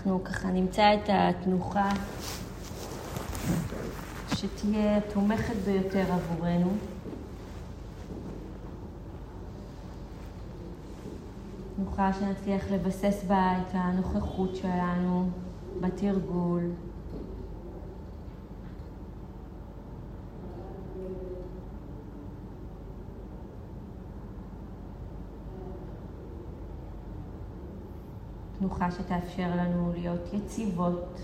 אנחנו ככה נמצא את התנוחה שתהיה התומכת ביותר עבורנו. תנוחה שנצליח לבסס בה את הנוכחות שלנו בתרגול. תנוחה שתאפשר לנו להיות יציבות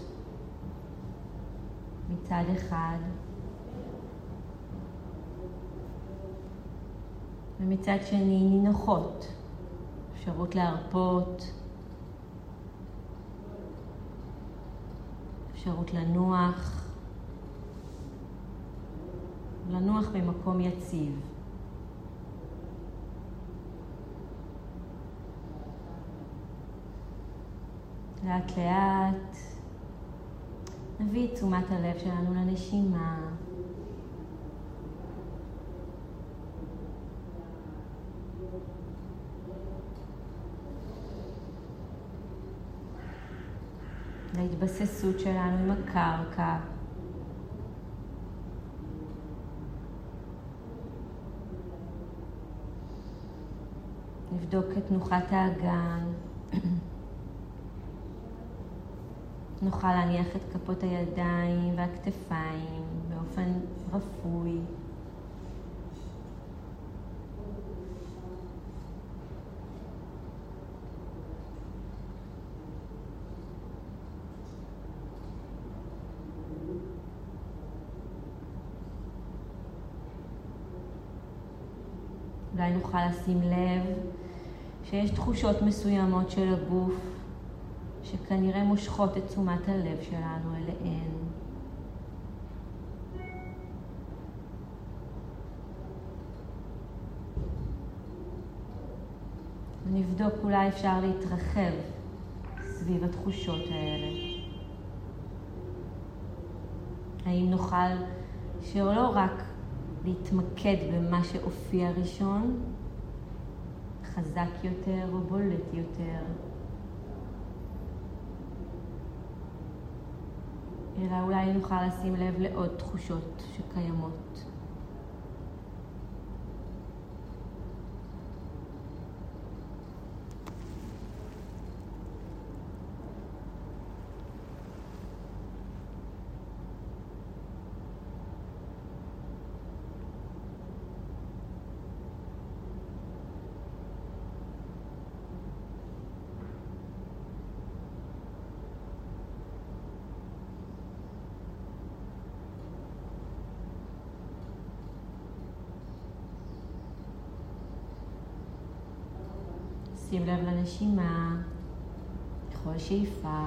מצד אחד, ומצד שני נינוחות, אפשרות להרפות, אפשרות לנוח, לנוח במקום יציב. לאט לאט נביא את תשומת הלב שלנו לנשימה. להתבססות שלנו עם הקרקע. נבדוק את תנוחת האגן. נוכל להניח את כפות הידיים והכתפיים באופן רפוי. אולי נוכל לשים לב שיש תחושות מסוימות של הגוף שכנראה מושכות את תשומת הלב שלנו אליהן. ונבדוק אולי אפשר להתרחב סביב התחושות האלה. האם נוכל שלא רק להתמקד במה שהופיע ראשון, חזק יותר או בולט יותר, אלא אולי נוכל לשים לב לעוד תחושות שקיימות. שים לב לנשימה, לכל שאיפה,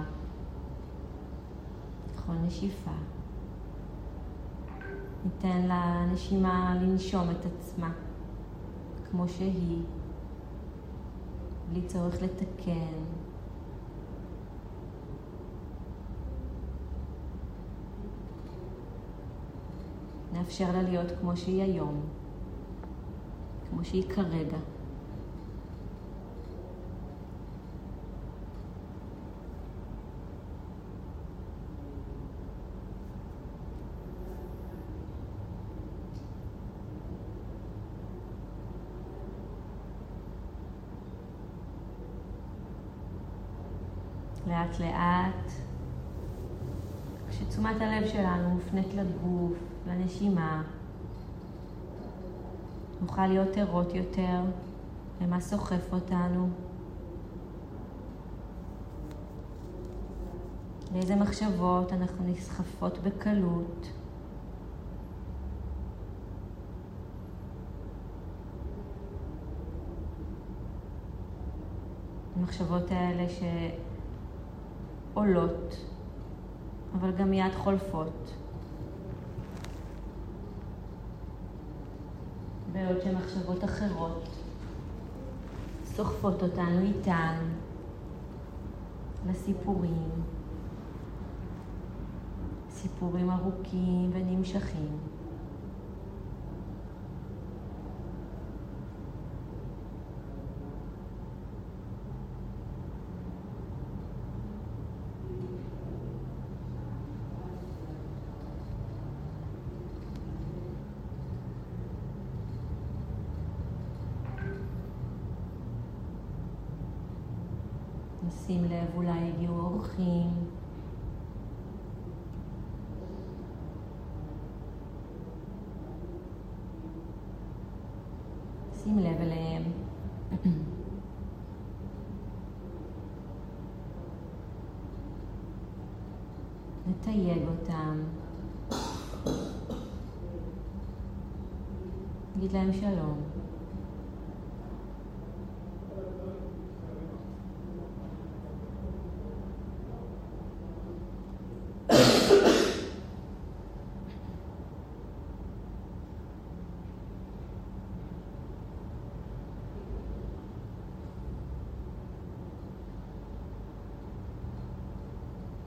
לכל נשיפה. ניתן לנשימה לנשום את עצמה כמו שהיא, בלי צורך לתקן. נאפשר לה להיות כמו שהיא היום, כמו שהיא כרגע. לאט כשתשומת הלב שלנו מופנית לגוף, לנשימה, נוכל להיות ערות יותר למה סוחף אותנו, לאיזה מחשבות אנחנו נסחפות בקלות. המחשבות האלה שעולות, אבל גם מיד חולפות. בעוד שמחשבות אחרות סוחפות אותנו איתן לסיפורים, סיפורים ארוכים ונמשכים. שים לב, אולי אורחים. שים לב אליהם. לתייג אותם. נגיד להם שלום.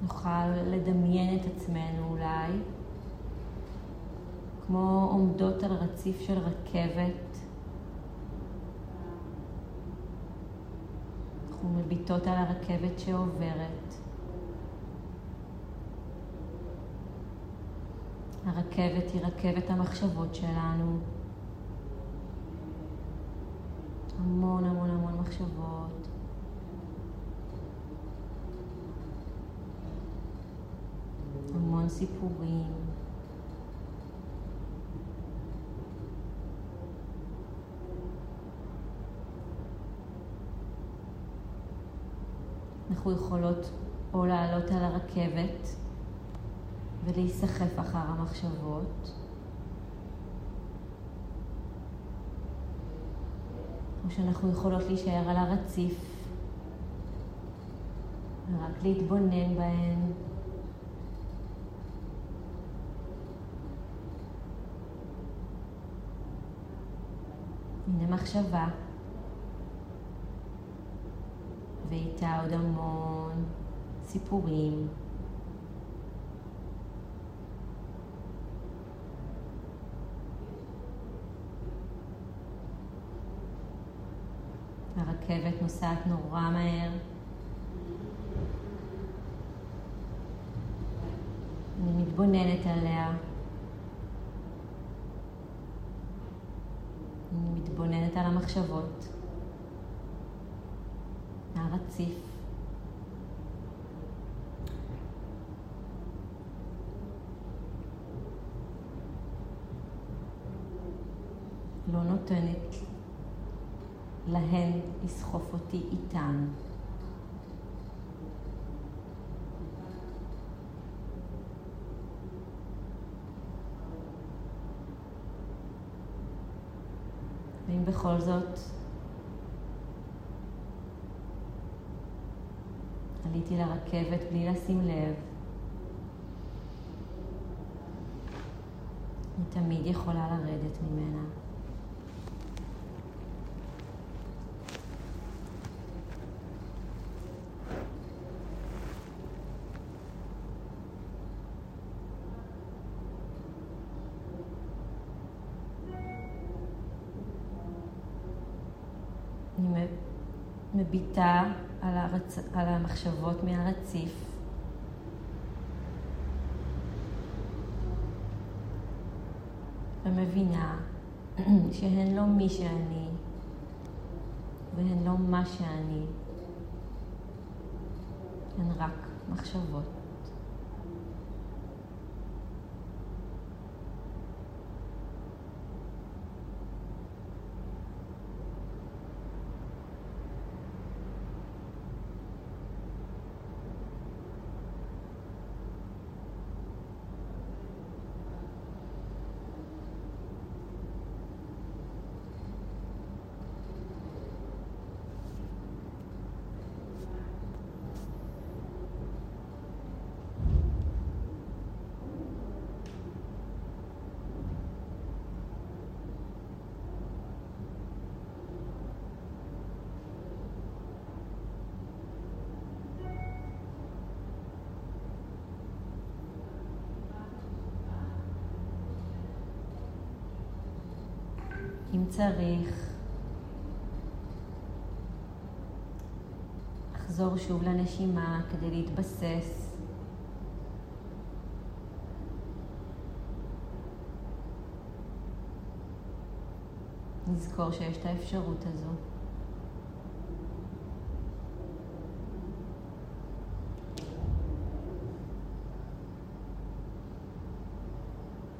נוכל לדמיין את עצמנו אולי כמו עומדות על רציף של רכבת. אנחנו מביטות על הרכבת שעוברת. הרכבת היא רכבת המחשבות שלנו. המון המון המון מחשבות. המון סיפורים. אנחנו יכולות או לעלות על הרכבת ולהיסחף אחר המחשבות, או שאנחנו יכולות להישאר על הרציף ורק להתבונן בהן. מחשבה. ואיתה עוד המון סיפורים. הרכבת נוסעת נורא מהר. אני מתבוננת עליה. אני מתבוננת על המחשבות. הרציף. לא נותנת להן לסחוף אותי איתן. בכל זאת עליתי לרכבת בלי לשים לב. אני תמיד יכולה לרדת ממנה. מביטה על, הרצ... על המחשבות מהרציף. ומבינה שהן לא מי שאני והן לא מה שאני, הן רק מחשבות. צריך לחזור שוב לנשימה כדי להתבסס. נזכור שיש את האפשרות הזו.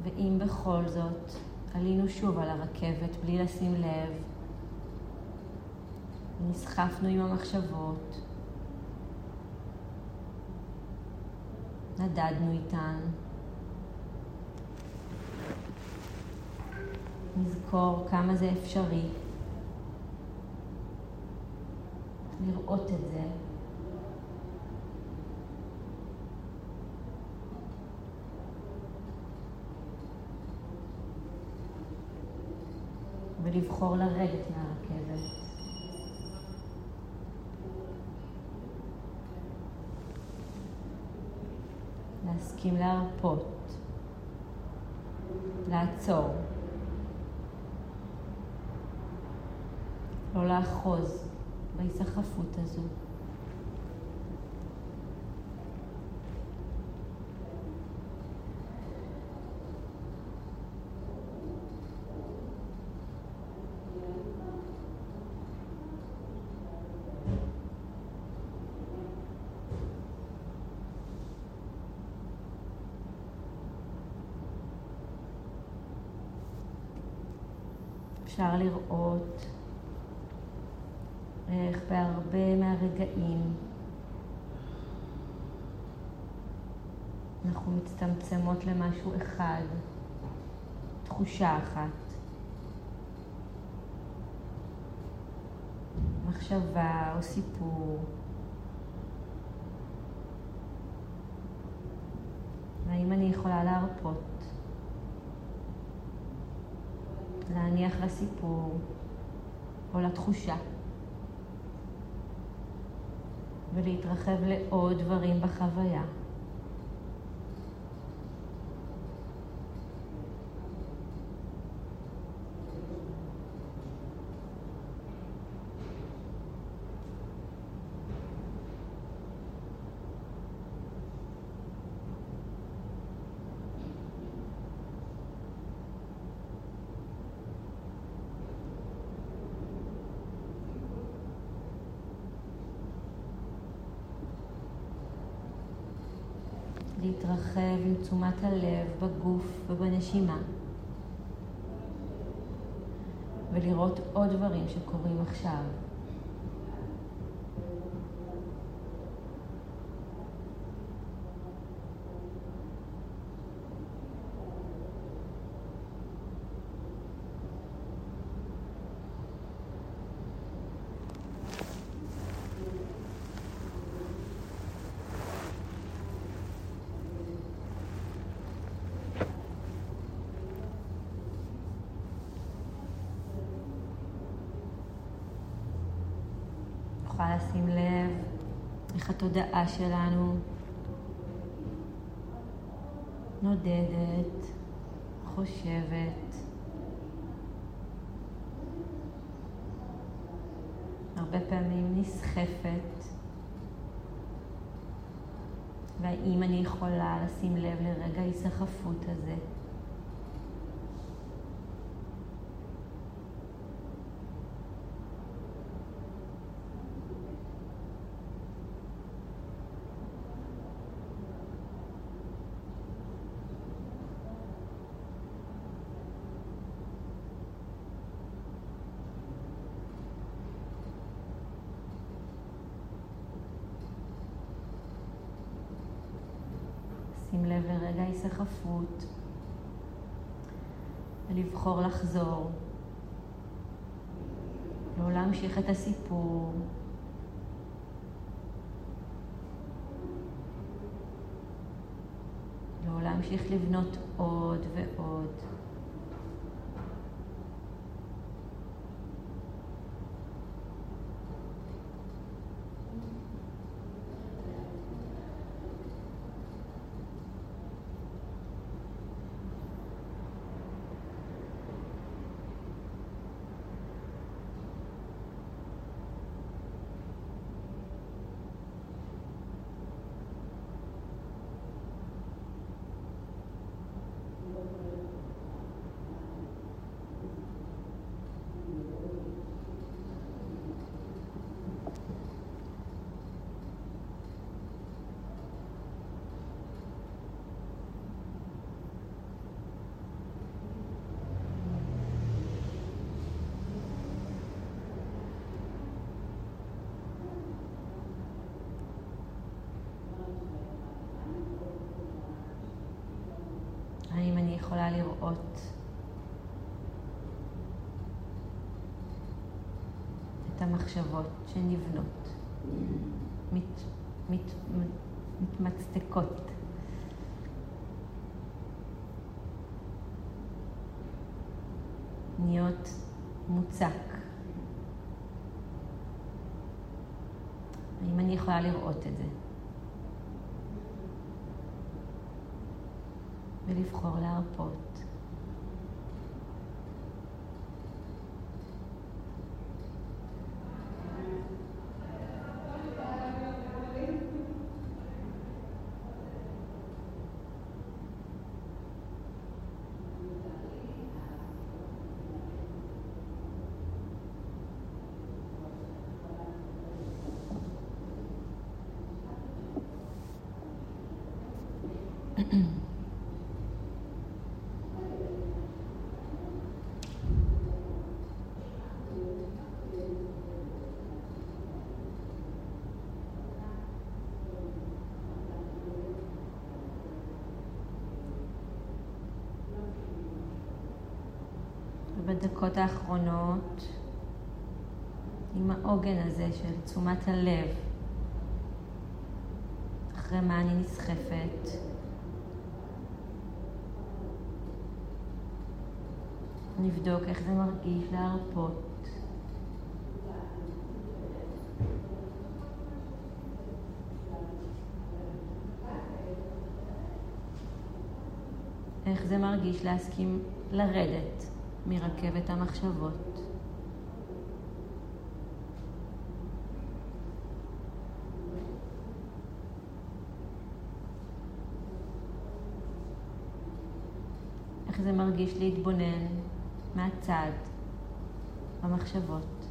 ואם בכל זאת עלינו שוב על הרכבת בלי לשים לב, נסחפנו עם המחשבות, נדדנו איתן, נזכור כמה זה אפשרי. לראות את זה. ולבחור לרדת מהרכבת. להסכים להרפות, לעצור, לא לאחוז בהיסחפות הזו. אפשר לראות איך בהרבה מהרגעים אנחנו מצטמצמות למשהו אחד, תחושה אחת, מחשבה או סיפור. והאם אני יכולה להרפות? להניח לסיפור או לתחושה ולהתרחב לעוד דברים בחוויה. להתרחב עם תשומת הלב בגוף ובנשימה ולראות עוד דברים שקורים עכשיו. נוכל לשים לב איך התודעה שלנו נודדת, חושבת. הרבה פעמים נסחפת. והאם אני יכולה לשים לב לרגע ההיסחפות הזה? שים לב לרגע היסחפות ולבחור לחזור, לא להמשיך את הסיפור. לא להמשיך לבנות עוד ועוד. יכולה לראות את המחשבות שנבנות, מת, מת, מתמצתקות. נהיות מוצק. האם אני יכולה לראות את זה? ולבחור להרפות. ובדקות האחרונות, עם העוגן הזה של תשומת הלב, אחרי מה אני נסחפת, נבדוק איך זה מרגיש להרפות. איך זה מרגיש להסכים לרדת מרכבת המחשבות. איך זה מרגיש להתבונן מהצד במחשבות.